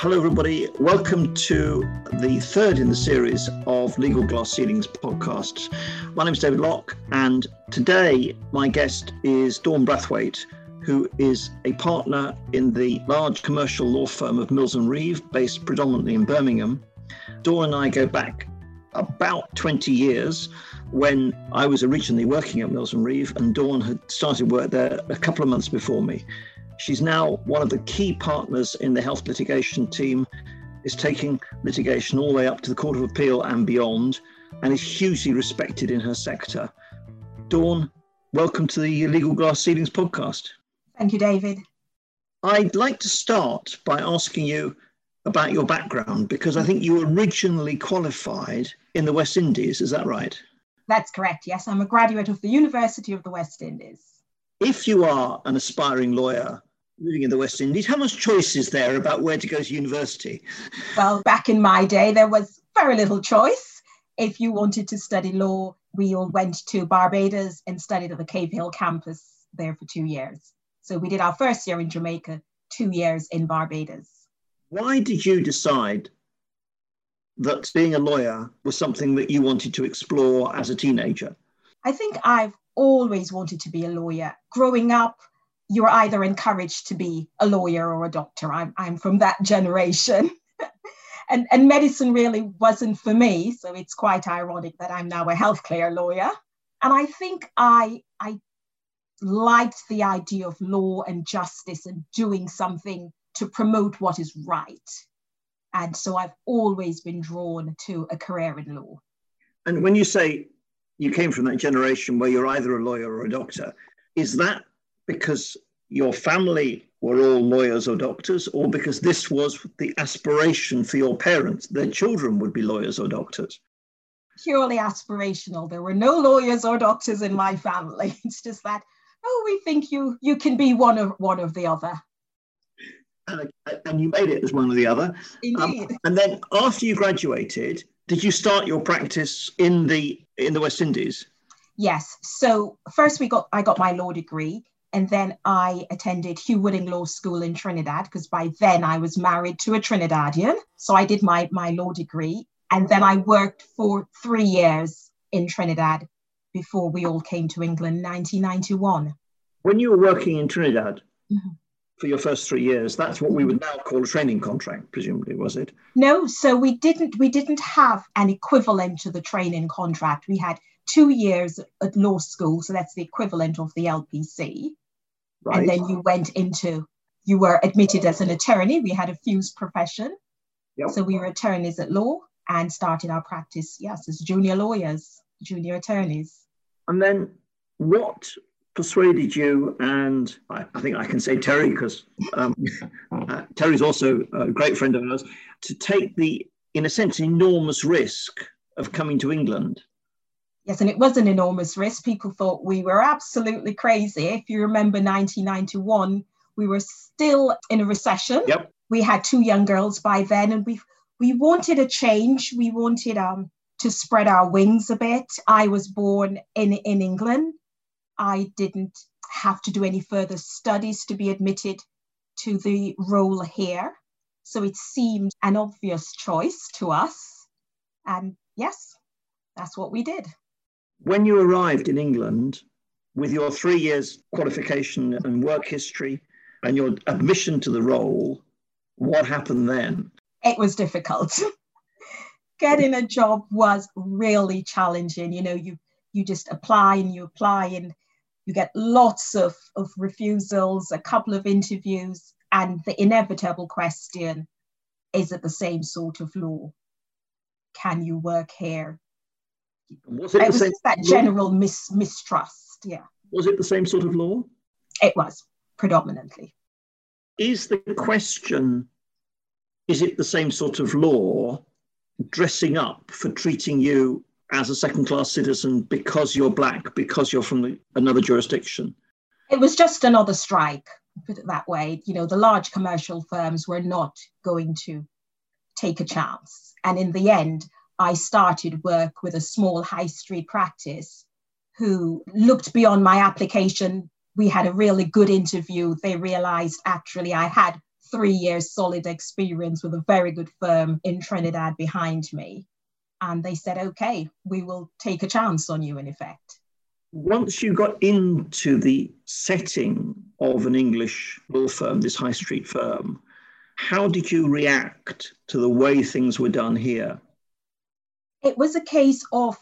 Hello, everybody. Welcome to the third in the series of Legal Glass Ceilings podcasts. My name is David Lock, and today my guest is Dawn Brathwaite, who is a partner in the large commercial law firm of Mills and Reeve, based predominantly in Birmingham. Dawn and I go back about 20 years when I was originally working at Mills and Reeve, and Dawn had started work there a couple of months before me. She's now one of the key partners in the health litigation team, is taking litigation all the way up to the Court of Appeal and beyond, and is hugely respected in her sector. Dawn, welcome to the Legal Glass Ceilings podcast. Thank you, David. I'd like to start by asking you about your background because I think you originally qualified in the West Indies. Is that right? That's correct. Yes, I'm a graduate of the University of the West Indies. If you are an aspiring lawyer, living in the West Indies. How much choice is there about where to go to university? Well, back in my day, there was very little choice. If you wanted to study law, we all went to Barbados and studied at the Cave Hill campus there for two years. So we did our first year in Jamaica, two years in Barbados. Why did you decide that being a lawyer was something that you wanted to explore as a teenager? I think I've always wanted to be a lawyer. Growing up, you're either encouraged to be a lawyer or a doctor. I'm, I'm from that generation. and, and medicine really wasn't for me. So it's quite ironic that I'm now a healthcare lawyer. And I think I, I liked the idea of law and justice and doing something to promote what is right. And so I've always been drawn to a career in law. And when you say you came from that generation where you're either a lawyer or a doctor, is that because your family were all lawyers or doctors, or because this was the aspiration for your parents, their children would be lawyers or doctors? Purely aspirational. There were no lawyers or doctors in my family. It's just that, oh, we think you you can be one of one of the other. And, and you made it as one or the other. Indeed. Um, and then after you graduated, did you start your practice in the in the West Indies? Yes. So first we got I got my law degree and then I attended Hugh Wooding Law School in Trinidad because by then I was married to a Trinidadian. So I did my, my law degree. And then I worked for three years in Trinidad before we all came to England in 1991. When you were working in Trinidad mm-hmm. for your first three years, that's what we would now call a training contract, presumably, was it? No, so we didn't we didn't have an equivalent to the training contract. We had two years at law school, so that's the equivalent of the LPC. Right. And then you went into, you were admitted as an attorney. We had a fused profession. Yep. So we were attorneys at law and started our practice, yes, as junior lawyers, junior attorneys. And then what persuaded you, and I, I think I can say Terry, because um, uh, Terry's also a great friend of ours, to take the, in a sense, enormous risk of coming to England Yes, and it was an enormous risk. People thought we were absolutely crazy. If you remember 1991, we were still in a recession. Yep. We had two young girls by then, and we we wanted a change. We wanted um, to spread our wings a bit. I was born in, in England. I didn't have to do any further studies to be admitted to the roll here. So it seemed an obvious choice to us. And yes, that's what we did. When you arrived in England with your three years qualification and work history and your admission to the roll, what happened then? It was difficult. Getting a job was really challenging. You know, you you just apply and you apply and you get lots of, of refusals, a couple of interviews, and the inevitable question is it the same sort of law? Can you work here? Was it, it was just that general mis- mistrust. Yeah. Was it the same sort of law? It was predominantly. Is the question, is it the same sort of law dressing up for treating you as a second class citizen because you're black, because you're from the, another jurisdiction? It was just another strike, put it that way. You know, the large commercial firms were not going to take a chance. And in the end, I started work with a small high street practice who looked beyond my application. We had a really good interview. They realized actually I had three years solid experience with a very good firm in Trinidad behind me. And they said, okay, we will take a chance on you, in effect. Once you got into the setting of an English law firm, this high street firm, how did you react to the way things were done here? It was a case of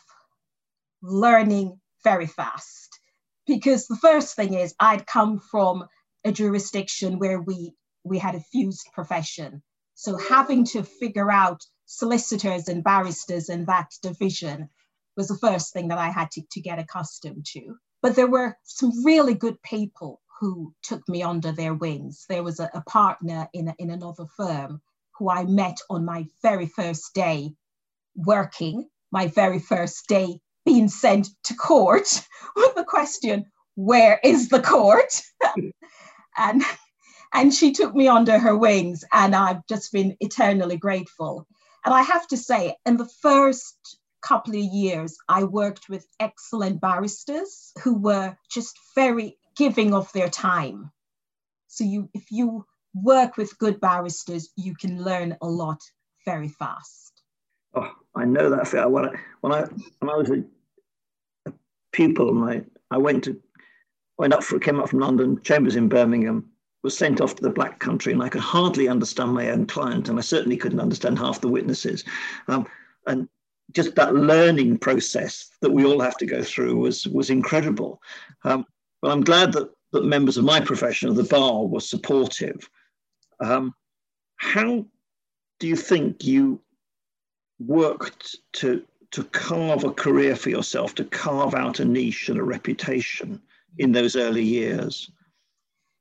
learning very fast because the first thing is I'd come from a jurisdiction where we we had a fused profession. So having to figure out solicitors and barristers in that division was the first thing that I had to, to get accustomed to. But there were some really good people who took me under their wings. There was a, a partner in, a, in another firm who I met on my very first day working, my very first day being sent to court with the question, where is the court? and and she took me under her wings and I've just been eternally grateful. And I have to say, in the first couple of years, I worked with excellent barristers who were just very giving of their time. So you if you work with good barristers, you can learn a lot very fast. Oh, I know that. When I when I when I was a, a pupil, I, I went to went up for came up from London, Chambers in Birmingham, was sent off to the Black Country, and I could hardly understand my own client, and I certainly couldn't understand half the witnesses. Um, and just that learning process that we all have to go through was was incredible. Um, but I'm glad that that members of my profession, of the bar, were supportive. Um, how do you think you worked to to carve a career for yourself, to carve out a niche and a reputation in those early years?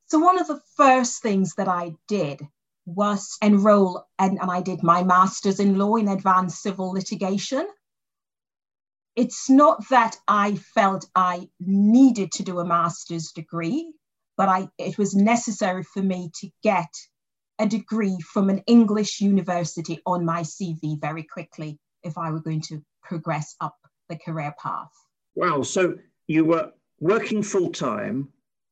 So, one of the first things that I did was enroll, and, and I did my master's in law in advanced civil litigation. It's not that I felt I needed to do a master's degree, but I, it was necessary for me to get a degree from an English university on my CV very quickly if I were going to progress up the career path. Wow. So you were working full time,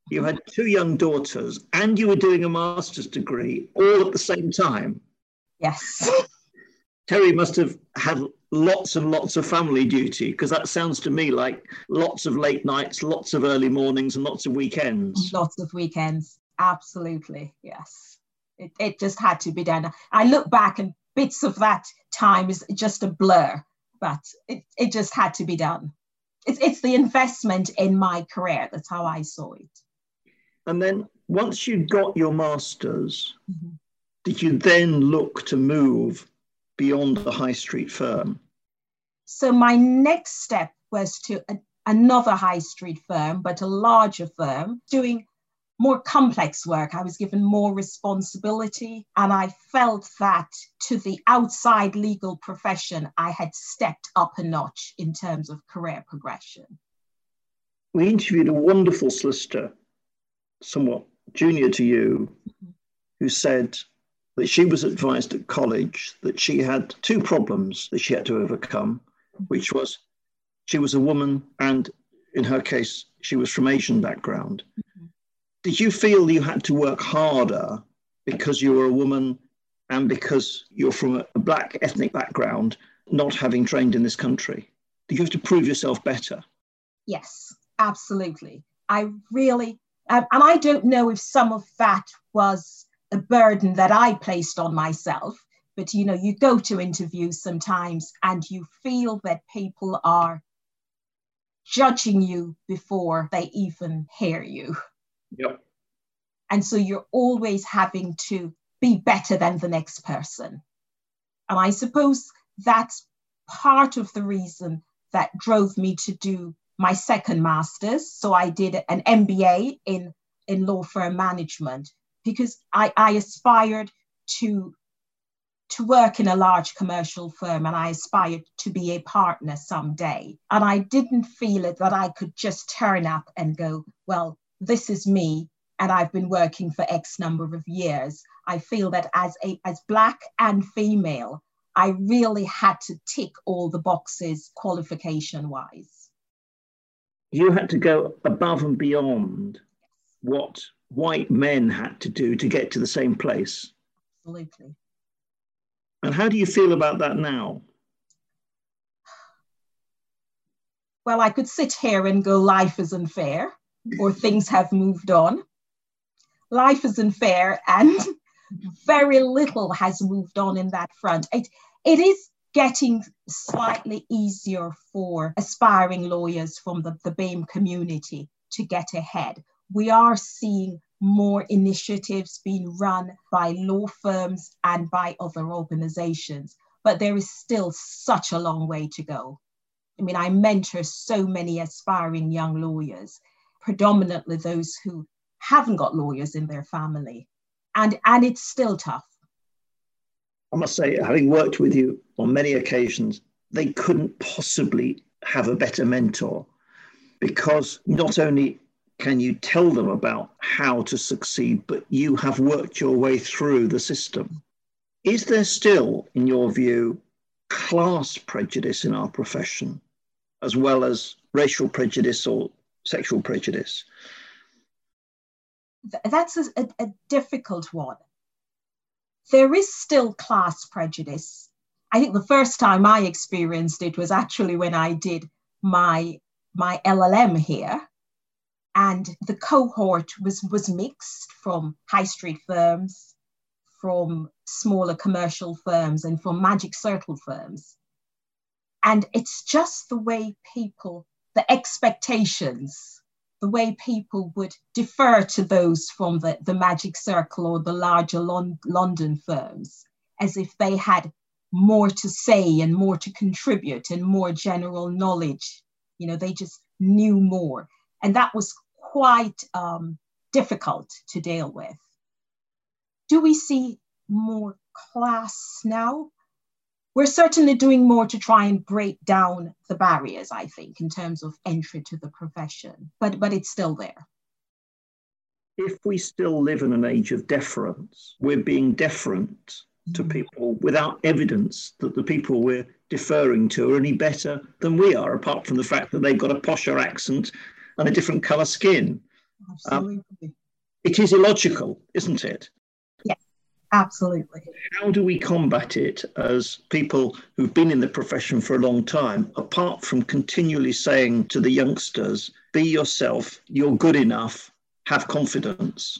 you had two young daughters, and you were doing a master's degree all at the same time. Yes. Terry must have had lots and lots of family duty because that sounds to me like lots of late nights, lots of early mornings, and lots of weekends. Lots of weekends. Absolutely. Yes. It, it just had to be done. I look back and bits of that time is just a blur, but it, it just had to be done. It's, it's the investment in my career. That's how I saw it. And then once you got your master's, mm-hmm. did you then look to move beyond the high street firm? So my next step was to a, another high street firm, but a larger firm, doing more complex work. I was given more responsibility, and I felt that to the outside legal profession, I had stepped up a notch in terms of career progression. We interviewed a wonderful solicitor, somewhat junior to you, who said that she was advised at college that she had two problems that she had to overcome, which was she was a woman and in her case, she was from Asian background. Did you feel you had to work harder because you were a woman and because you're from a black ethnic background, not having trained in this country? Did you have to prove yourself better? Yes, absolutely. I really, and I don't know if some of that was a burden that I placed on myself, but you know, you go to interviews sometimes and you feel that people are judging you before they even hear you. Yep. And so you're always having to be better than the next person. And I suppose that's part of the reason that drove me to do my second master's. So I did an MBA in, in law firm management because I, I aspired to, to work in a large commercial firm and I aspired to be a partner someday. And I didn't feel it that I could just turn up and go, well, this is me and I've been working for X number of years. I feel that as a as black and female, I really had to tick all the boxes qualification wise. You had to go above and beyond what white men had to do to get to the same place. Absolutely. And how do you feel about that now? Well, I could sit here and go, life isn't fair, or things have moved on. Life isn't fair, and very little has moved on in that front. It, it is getting slightly easier for aspiring lawyers from the, the BAME community to get ahead. We are seeing more initiatives being run by law firms and by other organizations, but there is still such a long way to go. I mean, I mentor so many aspiring young lawyers, predominantly those who haven't got lawyers in their family. And, and it's still tough. I must say, having worked with you on many occasions, they couldn't possibly have a better mentor because not only can you tell them about how to succeed, but you have worked your way through the system. Is there still, in your view, class prejudice in our profession, as well as racial prejudice or sexual prejudice? That's a, a, difficult one there is still class prejudice. I think the first time I experienced it was actually when I did my my LLM here, and the cohort was was mixed from high street firms, from smaller commercial firms, and from magic circle firms. And it's just the way people, the expectations the way people would defer to those from the, the Magic Circle or the larger Lon- London firms as if they had more to say and more to contribute and more general knowledge. You know, they just knew more. And that was quite um, difficult to deal with. Do we see more class now? We're certainly doing more to try and break down the barriers, I think, in terms of entry to the profession, but, but it's still there. If we still live in an age of deference, we're being deferent to mm. people without evidence that the people we're deferring to are any better than we are, apart from the fact that they've got a posher accent and a different colour skin. Absolutely. Um, it is illogical, isn't it? Absolutely. How do we combat it as people who've been in the profession for a long time, apart from continually saying to the youngsters, be yourself, you're good enough, have confidence?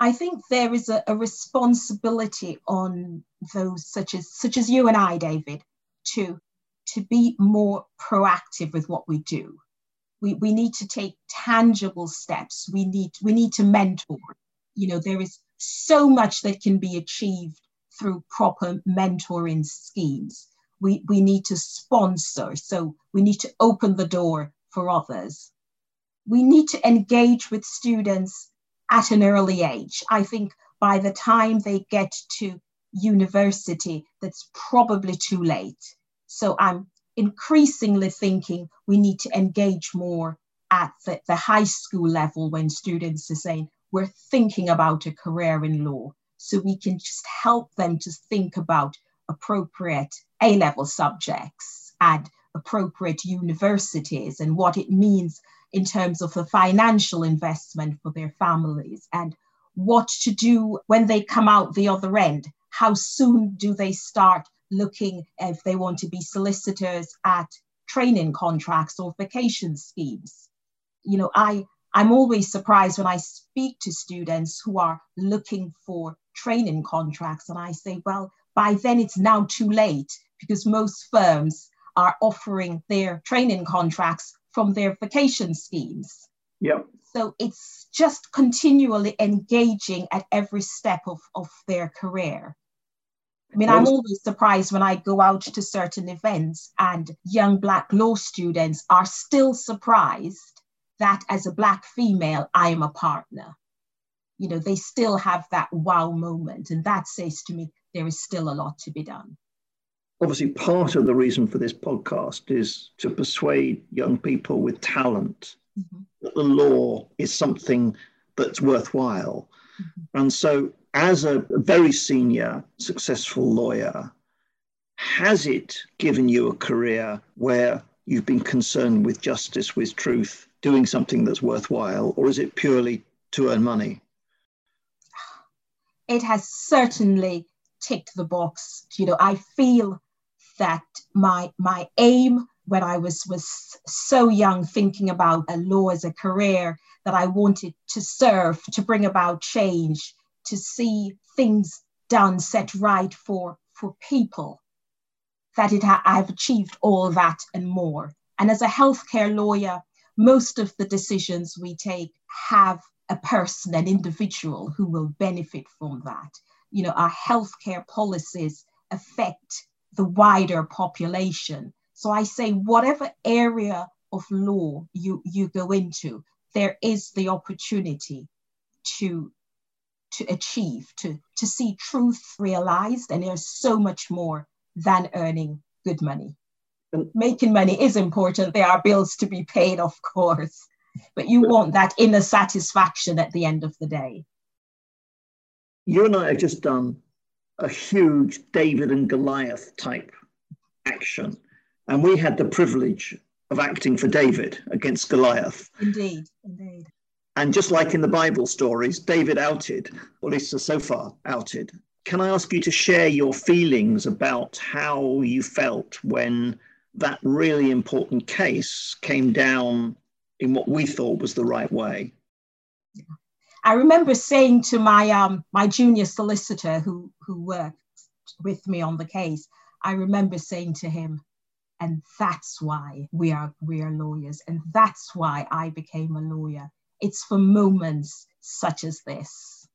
I think there is a, a responsibility on those such as such as you and I, David, to to be more proactive with what we do. We, we need to take tangible steps. We need we need to mentor. You know, there is so much that can be achieved through proper mentoring schemes. We, we need to sponsor, so we need to open the door for others. We need to engage with students at an early age. I think by the time they get to university, that's probably too late. So I'm increasingly thinking we need to engage more at the, the high school level when students are saying, we're thinking about a career in law. So we can just help them to think about appropriate A level subjects and appropriate universities and what it means in terms of the financial investment for their families and what to do when they come out the other end. How soon do they start looking if they want to be solicitors at training contracts or vacation schemes? You know, I I'm always surprised when I speak to students who are looking for training contracts, and I say, well, by then it's now too late because most firms are offering their training contracts from their vacation schemes. Yep. So it's just continually engaging at every step of, of their career. I mean, I'm always surprised when I go out to certain events and young Black law students are still surprised that as a Black female, I am a partner. You know, they still have that wow moment. And that says to me, there is still a lot to be done. Obviously, part of the reason for this podcast is to persuade young people with talent mm-hmm. that the law is something that's worthwhile. Mm-hmm. And so, as a very senior, successful lawyer, has it given you a career where you've been concerned with justice, with truth, doing something that's worthwhile, or is it purely to earn money? It has certainly ticked the box. You know, I feel that my my aim when I was was so young, thinking about a law as a career, that I wanted to serve, to bring about change, to see things done, set right for for people. That it ha- I've achieved all that and more. And as a healthcare lawyer, most of the decisions we take have a person, an individual who will benefit from that. You know, our healthcare policies affect the wider population. So I say, whatever area of law you, you go into, there is the opportunity to, to achieve, to, to see truth realized. And there's so much more than earning good money. Making money is important. There are bills to be paid, of course, but you want that inner satisfaction at the end of the day. You and I have just done a huge David and Goliath type action, and we had the privilege of acting for David against Goliath. Indeed, indeed. And just like in the Bible stories, David outed, or at least so far outed. Can I ask you to share your feelings about how you felt when that really important case came down in what we thought was the right way? I remember saying to my um, my junior solicitor who who worked with me on the case, I remember saying to him, and that's why we are we are lawyers, and that's why I became a lawyer. It's for moments such as this.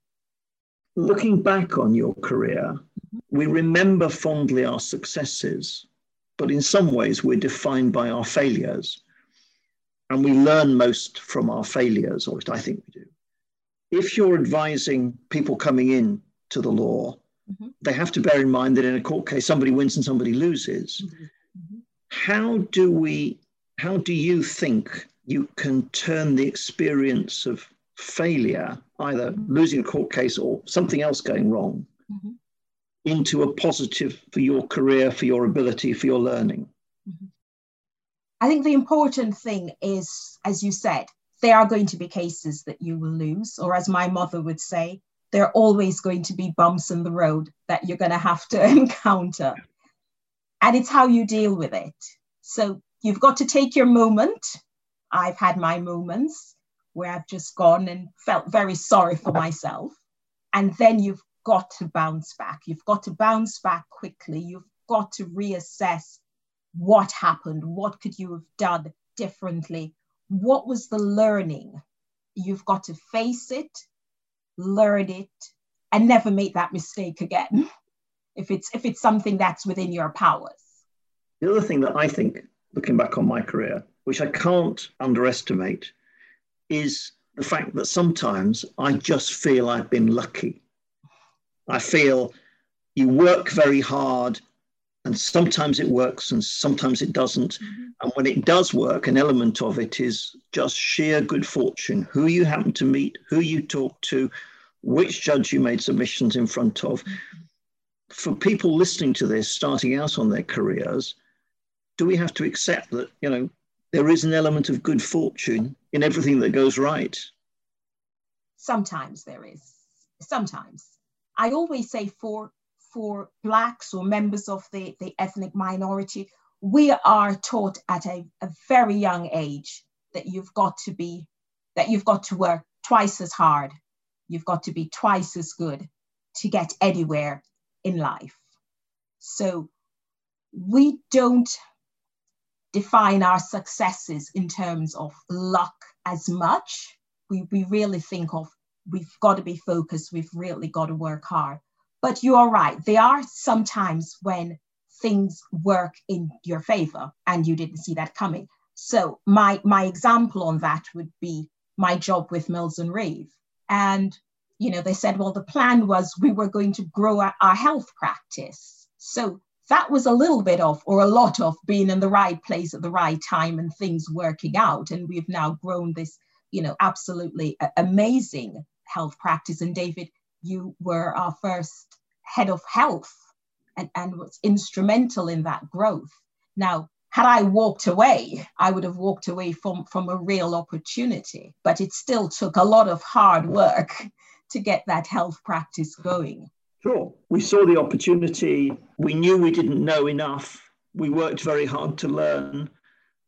Looking back on your career, we remember fondly our successes, but in some ways we're defined by our failures. And we learn most from our failures, or at least I think we do. If you're advising people coming in to the law, mm-hmm. they have to bear in mind that in a court case, somebody wins and somebody loses. Mm-hmm. Mm-hmm. How do we, how do you think you can turn the experience of failure, either mm-hmm. losing a court case or something else going wrong, mm-hmm. Into a positive for your career, for your ability, for your learning? I think the important thing is, as you said, there are going to be cases that you will lose, or as my mother would say, there are always going to be bumps in the road that you're going to have to encounter. And it's how you deal with it. So you've got to take your moment. I've had my moments where I've just gone and felt very sorry for myself. And then you've got to bounce back. You've got to bounce back quickly. You've got to reassess what happened. What could you have done differently? What was the learning? You've got to face it, learn it, and never make that mistake again. If it's if it's something that's within your powers. The other thing that I think, looking back on my career, which I can't underestimate, is the fact that sometimes I just feel I've been lucky. I feel you work very hard and sometimes it works and sometimes it doesn't. Mm-hmm. And when it does work, an element of it is just sheer good fortune who you happen to meet, who you talk to, which judge you made submissions in front of. Mm-hmm. For people listening to this, starting out on their careers, do we have to accept that, you know, there is an element of good fortune in everything that goes right? Sometimes there is. Sometimes. I always say for for blacks or members of the, the ethnic minority, we are taught at a, a very young age that you've got to be that you've got to work twice as hard you've got to be twice as good to get anywhere in life so we don't define our successes in terms of luck as much. We, we really think of we've got to be focused, we've really got to work hard. But you are right, there are sometimes when things work in your favor and you didn't see that coming. So my my example on that would be my job with Mills and Reeve. And you know, they said, well, the plan was we were going to grow our, our health practice. So that was a little bit of, or a lot of, being in the right place at the right time and things working out. And we've now grown this, you know, absolutely amazing health practice. And David, you were our first head of health and, and was instrumental in that growth. Now, had I walked away, I would have walked away from, from a real opportunity. But it still took a lot of hard work to get that health practice going. Sure. We saw the opportunity. We knew we didn't know enough. We worked very hard to learn.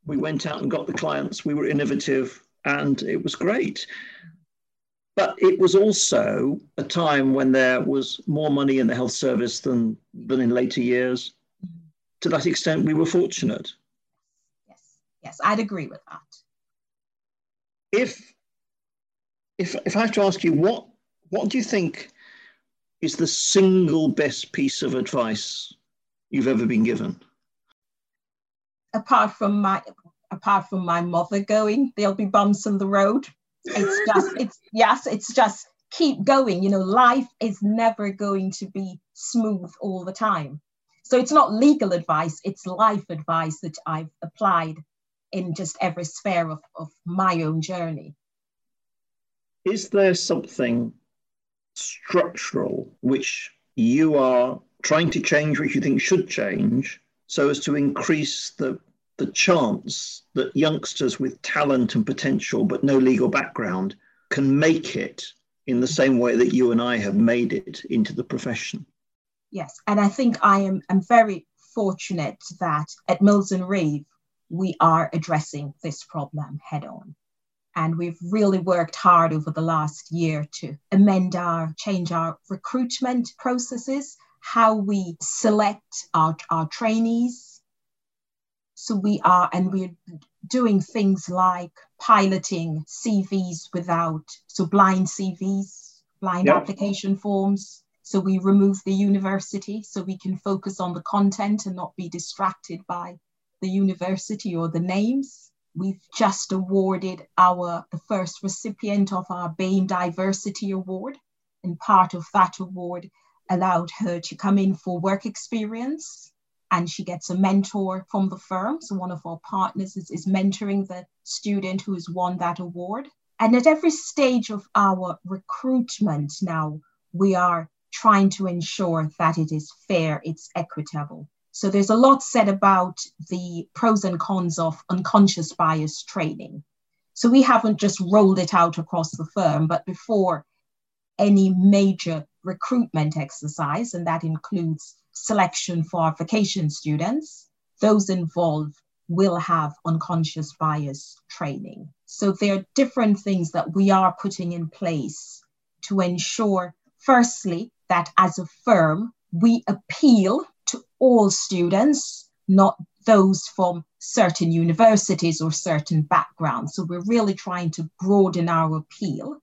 We went out and got the clients. We were innovative and it was great. But it was also a time when there was more money in the health service than, than in later years mm-hmm. to that extent, we were fortunate. Yes, yes, I'd agree with that. If if if I have to ask you, what what do you think is the single best piece of advice you've ever been given? Apart from my apart from my mother going, there'll be bumps in the road. It's just it's yes, it's just keep going. You know, life is never going to be smooth all the time. So it's not legal advice, it's life advice that I've applied in just every sphere of, of my own journey. Is there something structural which you are trying to change, which you think should change, so as to increase the the chance that youngsters with talent and potential but no legal background can make it in the same way that you and I have made it into the profession? Yes, and I think I am I'm very fortunate that at Mills and Reeve we are addressing this problem head on. And we've really worked hard over the last year to amend our, change our recruitment processes, how we select our, our trainees. So we are, and we're doing things like piloting CVs without, so blind CVs, blind yep. application forms, so we remove the university so we can focus on the content and not be distracted by the university or the names. We've just awarded our the first recipient of our BAME Diversity Award. And part of that award allowed her to come in for work experience and she gets a mentor from the firm. So one of our partners is, is mentoring the student who has won that award. And at every stage of our recruitment now, we are trying to ensure that it is fair, it's equitable. So there's a lot said about the pros and cons of unconscious bias training. So we haven't just rolled it out across the firm, but before any major recruitment exercise, and that includes selection for vacation students, those involved will have unconscious bias training. So there are different things that we are putting in place to ensure, firstly, that as a firm, we appeal to all students, not those from certain universities or certain backgrounds. So we're really trying to broaden our appeal.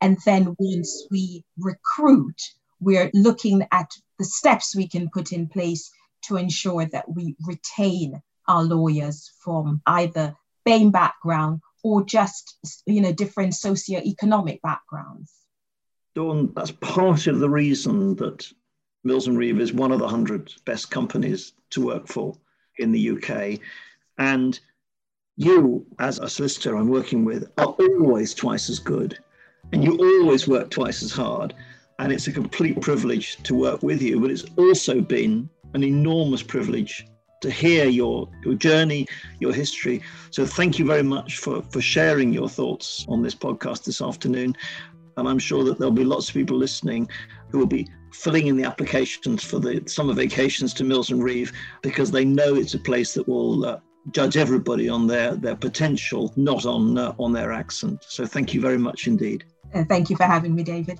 And then once we recruit, we're looking at the steps we can put in place to ensure that we retain our lawyers from either BAME background or just you know different socioeconomic backgrounds. Dawn, that's part of the reason that Mills and Reeve is one of the 100 best companies to work for in the UK. And you, as a solicitor I'm working with, are always twice as good. And you always work twice as hard. And it's a complete privilege to work with you. But it's also been an enormous privilege to hear your, your journey, your history. So thank you very much for, for sharing your thoughts on this podcast this afternoon. And I'm sure that there'll be lots of people listening who will be filling in the applications for the summer vacations to Mills and Reeve because they know it's a place that will uh, judge everybody on their, their potential, not on, uh, on their accent. So thank you very much indeed. Uh, thank you for having me, David.